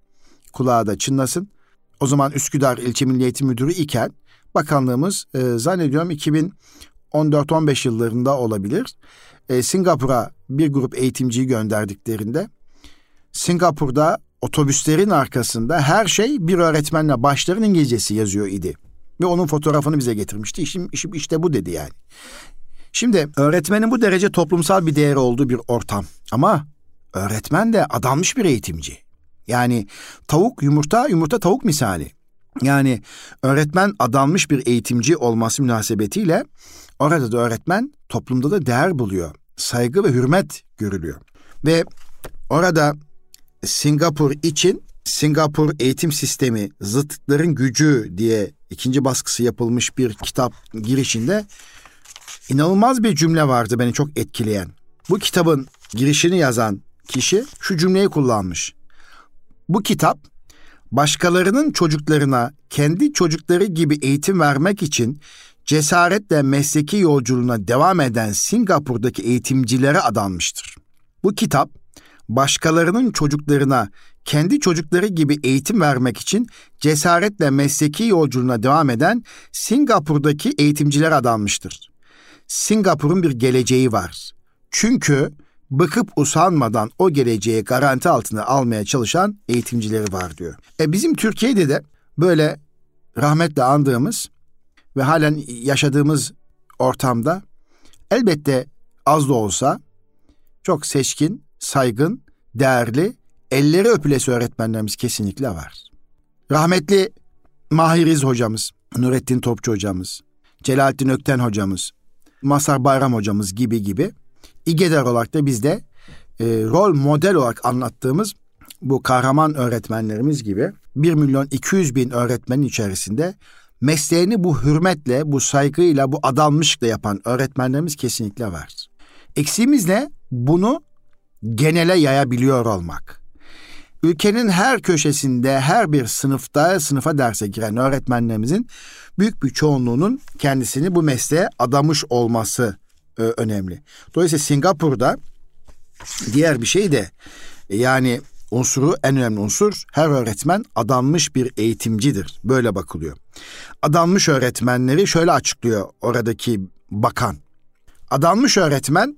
kulağa da çınlasın. O zaman Üsküdar İlçe Milli Eğitim Müdürü iken bakanlığımız e, zannediyorum 2014-15 yıllarında olabilir. E, Singapur'a bir grup eğitimciyi gönderdiklerinde Singapur'da otobüslerin arkasında her şey bir öğretmenle başların İngilizcesi yazıyor idi. Ve onun fotoğrafını bize getirmişti. İşim, işim işte bu dedi yani. Şimdi öğretmenin bu derece toplumsal bir değeri olduğu bir ortam. Ama öğretmen de adanmış bir eğitimci. Yani tavuk yumurta yumurta tavuk misali. Yani öğretmen adanmış bir eğitimci olması münasebetiyle orada da öğretmen toplumda da değer buluyor. Saygı ve hürmet görülüyor. Ve orada Singapur için Singapur eğitim sistemi zıtlıkların gücü diye ikinci baskısı yapılmış bir kitap girişinde inanılmaz bir cümle vardı beni çok etkileyen. Bu kitabın girişini yazan kişi şu cümleyi kullanmış. Bu kitap başkalarının çocuklarına kendi çocukları gibi eğitim vermek için cesaretle mesleki yolculuğuna devam eden Singapur'daki eğitimcilere adanmıştır. Bu kitap başkalarının çocuklarına kendi çocukları gibi eğitim vermek için cesaretle mesleki yolculuğuna devam eden Singapur'daki eğitimciler adanmıştır. Singapur'un bir geleceği var. Çünkü bıkıp usanmadan o geleceği garanti altına almaya çalışan eğitimcileri var diyor. E bizim Türkiye'de de böyle rahmetle andığımız ve halen yaşadığımız ortamda elbette az da olsa çok seçkin, saygın, değerli, elleri öpülesi öğretmenlerimiz kesinlikle var. Rahmetli Mahiriz hocamız, Nurettin Topçu hocamız, Celalettin Ökten hocamız, Masar Bayram hocamız gibi gibi İGEDER olarak da bizde e, rol model olarak anlattığımız bu kahraman öğretmenlerimiz gibi 1 milyon 200 bin öğretmenin içerisinde mesleğini bu hürmetle, bu saygıyla, bu adanmışlıkla yapan öğretmenlerimiz kesinlikle var. Eksiğimiz ne? Bunu genele yayabiliyor olmak. Ülkenin her köşesinde, her bir sınıfta, sınıfa derse giren öğretmenlerimizin büyük bir çoğunluğunun kendisini bu mesleğe adamış olması e, önemli. Dolayısıyla Singapur'da diğer bir şey de yani unsuru en önemli unsur her öğretmen adanmış bir eğitimcidir. Böyle bakılıyor. Adanmış öğretmenleri şöyle açıklıyor oradaki bakan. Adanmış öğretmen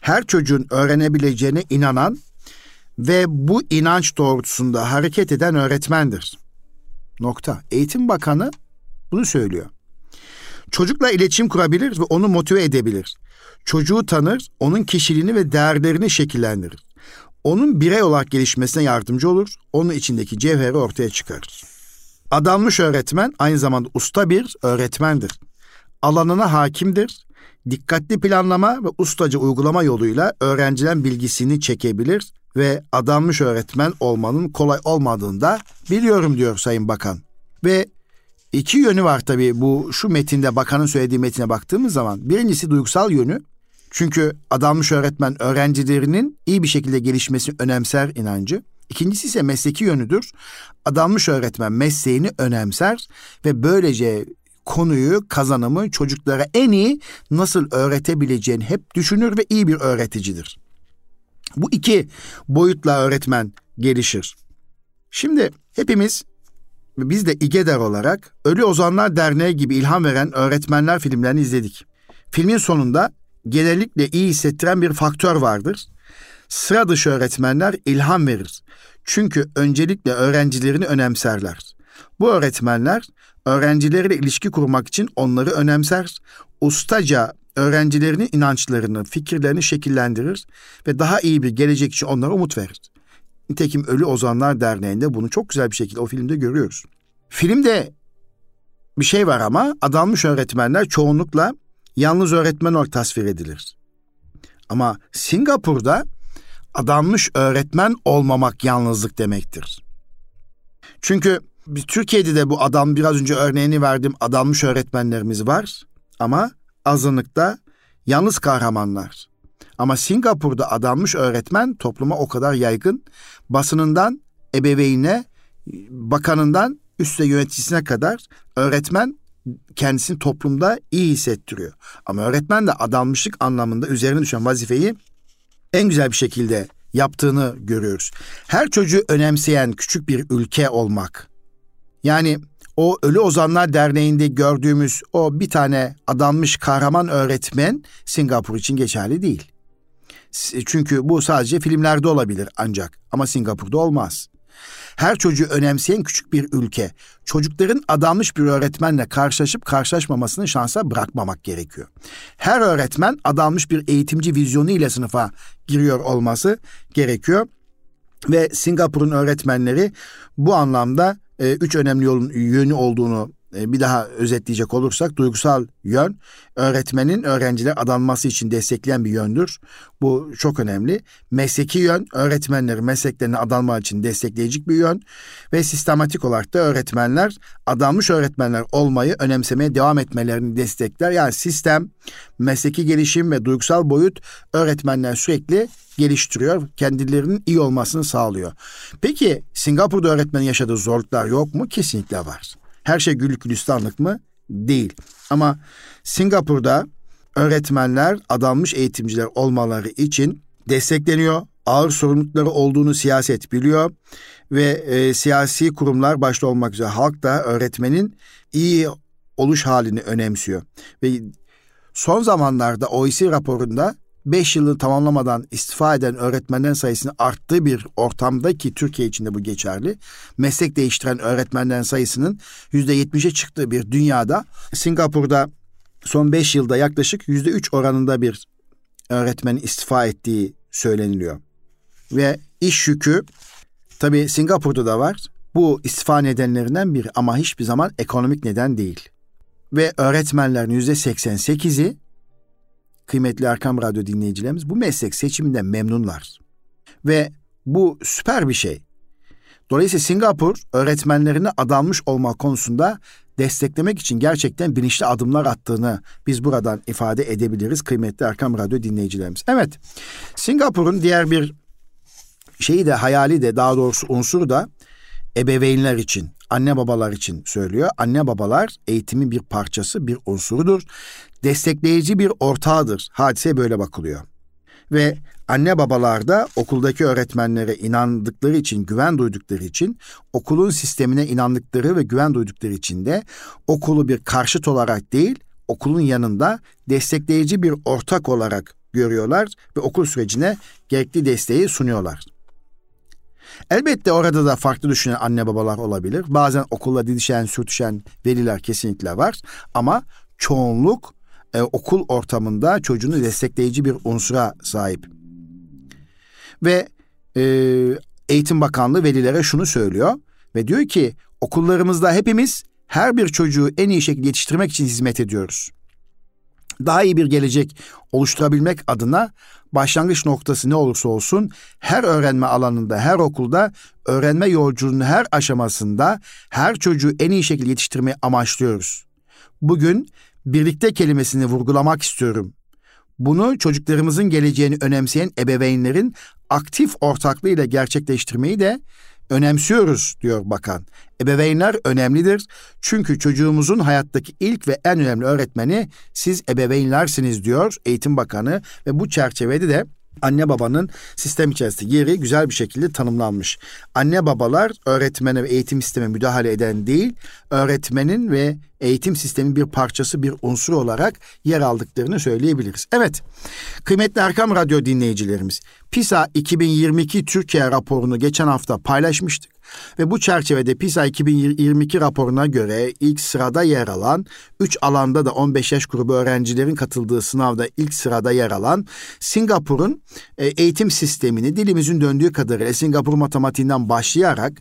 her çocuğun öğrenebileceğine inanan ve bu inanç doğrultusunda hareket eden öğretmendir. Nokta. Eğitim Bakanı bunu söylüyor. Çocukla iletişim kurabilir ve onu motive edebilir. Çocuğu tanır, onun kişiliğini ve değerlerini şekillendirir. Onun birey olarak gelişmesine yardımcı olur, onun içindeki cevheri ortaya çıkarır. Adanmış öğretmen aynı zamanda usta bir öğretmendir. Alanına hakimdir, dikkatli planlama ve ustaca uygulama yoluyla öğrencilerin bilgisini çekebilir ve adanmış öğretmen olmanın kolay olmadığını da biliyorum diyor Sayın Bakan. Ve iki yönü var tabii bu şu metinde bakanın söylediği metine baktığımız zaman. Birincisi duygusal yönü. Çünkü adanmış öğretmen öğrencilerinin iyi bir şekilde gelişmesini önemser inancı. İkincisi ise mesleki yönüdür. Adanmış öğretmen mesleğini önemser ve böylece konuyu, kazanımı çocuklara en iyi nasıl öğretebileceğini hep düşünür ve iyi bir öğreticidir. Bu iki boyutla öğretmen gelişir. Şimdi hepimiz biz de İGEDER olarak Ölü Ozanlar Derneği gibi ilham veren öğretmenler filmlerini izledik. Filmin sonunda genellikle iyi hissettiren bir faktör vardır. Sıra dışı öğretmenler ilham verir. Çünkü öncelikle öğrencilerini önemserler. Bu öğretmenler öğrencileriyle ilişki kurmak için onları önemser, ustaca öğrencilerinin inançlarını, fikirlerini şekillendirir ve daha iyi bir gelecek için onlara umut verir. Nitekim Ölü Ozanlar Derneği'nde bunu çok güzel bir şekilde o filmde görüyoruz. Filmde bir şey var ama adanmış öğretmenler çoğunlukla yalnız öğretmen olarak tasvir edilir. Ama Singapur'da adanmış öğretmen olmamak yalnızlık demektir. Çünkü Türkiye'de de bu adam biraz önce örneğini verdim adanmış öğretmenlerimiz var ama azınlıkta yalnız kahramanlar. Ama Singapur'da adanmış öğretmen topluma o kadar yaygın. Basınından ebeveynine, bakanından üstte yöneticisine kadar öğretmen kendisini toplumda iyi hissettiriyor. Ama öğretmen de adanmışlık anlamında üzerine düşen vazifeyi en güzel bir şekilde yaptığını görüyoruz. Her çocuğu önemseyen küçük bir ülke olmak. Yani o Ölü Ozanlar Derneği'nde gördüğümüz o bir tane adanmış kahraman öğretmen Singapur için geçerli değil. Çünkü bu sadece filmlerde olabilir ancak ama Singapur'da olmaz. Her çocuğu önemseyen küçük bir ülke. Çocukların adanmış bir öğretmenle karşılaşıp karşılaşmamasını şansa bırakmamak gerekiyor. Her öğretmen adanmış bir eğitimci vizyonu ile sınıfa giriyor olması gerekiyor. Ve Singapur'un öğretmenleri bu anlamda e, üç önemli yolun yönü olduğunu bir daha özetleyecek olursak duygusal yön öğretmenin öğrenciler adanması için destekleyen bir yöndür. Bu çok önemli. Mesleki yön öğretmenleri mesleklerine adanma için destekleyici bir yön ve sistematik olarak da öğretmenler adanmış öğretmenler olmayı önemsemeye devam etmelerini destekler. Yani sistem, mesleki gelişim ve duygusal boyut öğretmenler sürekli geliştiriyor. Kendilerinin iyi olmasını sağlıyor. Peki Singapur'da öğretmenin yaşadığı zorluklar yok mu? Kesinlikle var. Her şey güllük gülistanlık mı? Değil. Ama Singapur'da öğretmenler adanmış eğitimciler olmaları için destekleniyor. Ağır sorumlulukları olduğunu siyaset biliyor ve e, siyasi kurumlar başta olmak üzere halk da öğretmenin iyi oluş halini önemsiyor. Ve son zamanlarda OECD raporunda 5 yılı tamamlamadan istifa eden öğretmenlerin sayısının arttığı bir ortamda ki Türkiye için de bu geçerli. Meslek değiştiren öğretmenlerin sayısının %70'e çıktığı bir dünyada Singapur'da son 5 yılda yaklaşık %3 oranında bir öğretmenin istifa ettiği söyleniliyor. Ve iş yükü tabii Singapur'da da var. Bu istifa nedenlerinden biri ama hiçbir zaman ekonomik neden değil. Ve öğretmenlerin %88'i kıymetli Erkam Radyo dinleyicilerimiz bu meslek seçiminden memnunlar. Ve bu süper bir şey. Dolayısıyla Singapur öğretmenlerini adanmış olma konusunda desteklemek için gerçekten bilinçli adımlar attığını biz buradan ifade edebiliriz kıymetli Erkam Radyo dinleyicilerimiz. Evet, Singapur'un diğer bir şeyi de hayali de daha doğrusu unsuru da ebeveynler için, anne babalar için söylüyor. Anne babalar eğitimin bir parçası, bir unsurudur. Destekleyici bir ortağıdır. Hadise böyle bakılıyor. Ve anne babalar da okuldaki öğretmenlere inandıkları için, güven duydukları için, okulun sistemine inandıkları ve güven duydukları için de okulu bir karşıt olarak değil, okulun yanında destekleyici bir ortak olarak görüyorlar ve okul sürecine gerekli desteği sunuyorlar. Elbette orada da farklı düşünen anne babalar olabilir. Bazen okulla didişen, sürtüşen veliler kesinlikle var. Ama çoğunluk e, okul ortamında çocuğunu destekleyici bir unsura sahip. Ve e, Eğitim Bakanlığı velilere şunu söylüyor ve diyor ki okullarımızda hepimiz her bir çocuğu en iyi şekilde yetiştirmek için hizmet ediyoruz. Daha iyi bir gelecek oluşturabilmek adına başlangıç noktası ne olursa olsun her öğrenme alanında, her okulda öğrenme yolculuğunun her aşamasında her çocuğu en iyi şekilde yetiştirmeyi amaçlıyoruz. Bugün birlikte kelimesini vurgulamak istiyorum. Bunu çocuklarımızın geleceğini önemseyen ebeveynlerin aktif ortaklığıyla gerçekleştirmeyi de önemsiyoruz diyor bakan. Ebeveynler önemlidir. Çünkü çocuğumuzun hayattaki ilk ve en önemli öğretmeni siz ebeveynlersiniz diyor Eğitim Bakanı ve bu çerçevede de anne babanın sistem içerisinde yeri güzel bir şekilde tanımlanmış. Anne babalar öğretmene ve eğitim sistemine müdahale eden değil, öğretmenin ve eğitim sistemin bir parçası, bir unsur olarak yer aldıklarını söyleyebiliriz. Evet, kıymetli Erkam Radyo dinleyicilerimiz, PISA 2022 Türkiye raporunu geçen hafta paylaşmıştık. Ve bu çerçevede PISA 2022 raporuna göre ilk sırada yer alan, 3 alanda da 15 yaş grubu öğrencilerin katıldığı sınavda ilk sırada yer alan Singapur'un e, eğitim sistemini dilimizin döndüğü kadarıyla Singapur matematiğinden başlayarak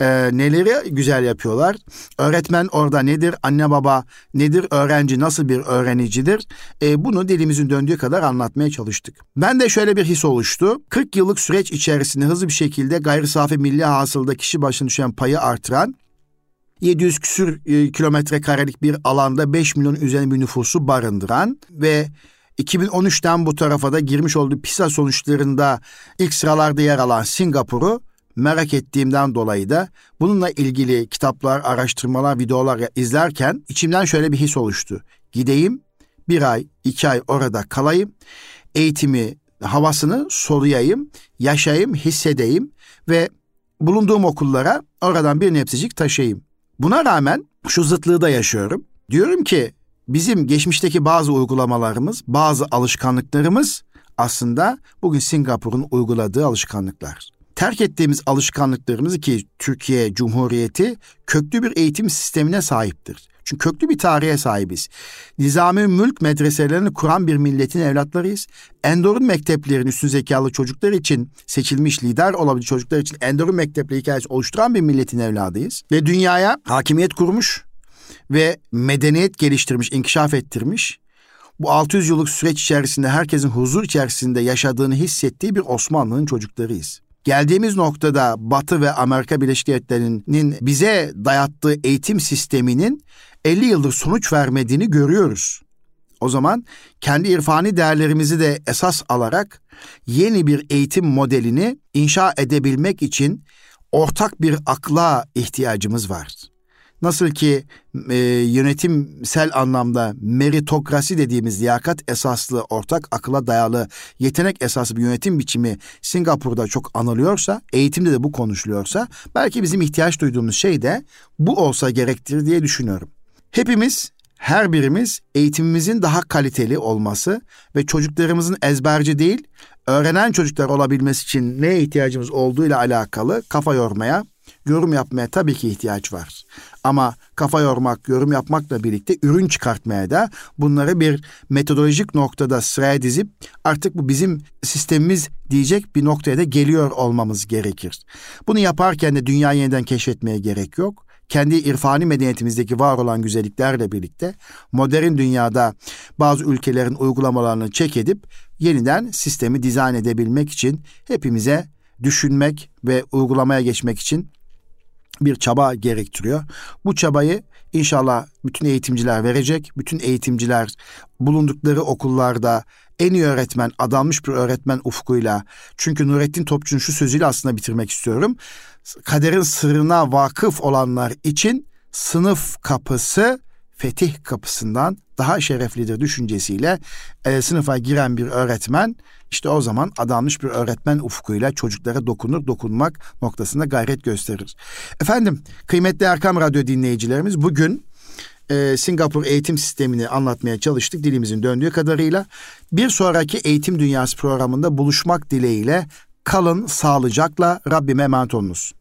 e, neleri güzel yapıyorlar? Öğretmen orada nedir? Anne baba nedir? Öğrenci nasıl bir öğrenicidir? E, bunu dilimizin döndüğü kadar anlatmaya çalıştık. Ben de şöyle bir his oluştu. 40 yıllık süreç içerisinde hızlı bir şekilde gayri safi milli hasıldaki kişi başına düşen payı artıran 700 küsür e, kilometre karelik bir alanda 5 milyon üzerinde bir nüfusu barındıran ve 2013'ten bu tarafa da girmiş olduğu PISA sonuçlarında ilk sıralarda yer alan Singapur'u merak ettiğimden dolayı da bununla ilgili kitaplar, araştırmalar, videolar izlerken içimden şöyle bir his oluştu. Gideyim, bir ay, iki ay orada kalayım, eğitimi, havasını soluyayım, yaşayayım, hissedeyim ve bulunduğum okullara oradan bir nepsicik taşıyayım. Buna rağmen şu zıtlığı da yaşıyorum. Diyorum ki bizim geçmişteki bazı uygulamalarımız, bazı alışkanlıklarımız aslında bugün Singapur'un uyguladığı alışkanlıklar. Terk ettiğimiz alışkanlıklarımızı ki Türkiye Cumhuriyeti köklü bir eğitim sistemine sahiptir. Çünkü köklü bir tarihe sahibiz. Nizami mülk medreselerini kuran bir milletin evlatlarıyız. Endor'un mekteplerin üstün zekalı çocuklar için seçilmiş lider olabilir çocuklar için Endor'un mektepleri hikayesi oluşturan bir milletin evladıyız. Ve dünyaya hakimiyet kurmuş ve medeniyet geliştirmiş, inkişaf ettirmiş. Bu 600 yıllık süreç içerisinde herkesin huzur içerisinde yaşadığını hissettiği bir Osmanlı'nın çocuklarıyız. Geldiğimiz noktada Batı ve Amerika Birleşik Devletleri'nin bize dayattığı eğitim sisteminin 50 yıldır sonuç vermediğini görüyoruz. O zaman kendi irfani değerlerimizi de esas alarak yeni bir eğitim modelini inşa edebilmek için ortak bir akla ihtiyacımız var. Nasıl ki e, yönetimsel anlamda meritokrasi dediğimiz liyakat esaslı, ortak akıla dayalı, yetenek esaslı bir yönetim biçimi Singapur'da çok anılıyorsa, eğitimde de bu konuşuluyorsa, belki bizim ihtiyaç duyduğumuz şey de bu olsa gerektir diye düşünüyorum. Hepimiz her birimiz eğitimimizin daha kaliteli olması ve çocuklarımızın ezberci değil, öğrenen çocuklar olabilmesi için neye ihtiyacımız olduğu ile alakalı kafa yormaya, yorum yapmaya tabii ki ihtiyaç var. Ama kafa yormak, yorum yapmakla birlikte ürün çıkartmaya da bunları bir metodolojik noktada sıraya dizip artık bu bizim sistemimiz diyecek bir noktaya da geliyor olmamız gerekir. Bunu yaparken de dünya yeniden keşfetmeye gerek yok kendi irfani medeniyetimizdeki var olan güzelliklerle birlikte modern dünyada bazı ülkelerin uygulamalarını çek edip yeniden sistemi dizayn edebilmek için hepimize düşünmek ve uygulamaya geçmek için bir çaba gerektiriyor. Bu çabayı inşallah bütün eğitimciler verecek. Bütün eğitimciler bulundukları okullarda en iyi öğretmen, adanmış bir öğretmen ufkuyla. Çünkü Nurettin Topçu'nun şu sözüyle aslında bitirmek istiyorum. Kaderin sırrına vakıf olanlar için sınıf kapısı fetih kapısından daha şereflidir düşüncesiyle e, sınıfa giren bir öğretmen işte o zaman adanmış bir öğretmen ufkuyla çocuklara dokunur dokunmak noktasında gayret gösterir. Efendim kıymetli Erkam Radyo dinleyicilerimiz bugün e, Singapur eğitim sistemini anlatmaya çalıştık dilimizin döndüğü kadarıyla. Bir sonraki Eğitim Dünyası programında buluşmak dileğiyle kalın sağlıcakla Rabbime emanet olunuz.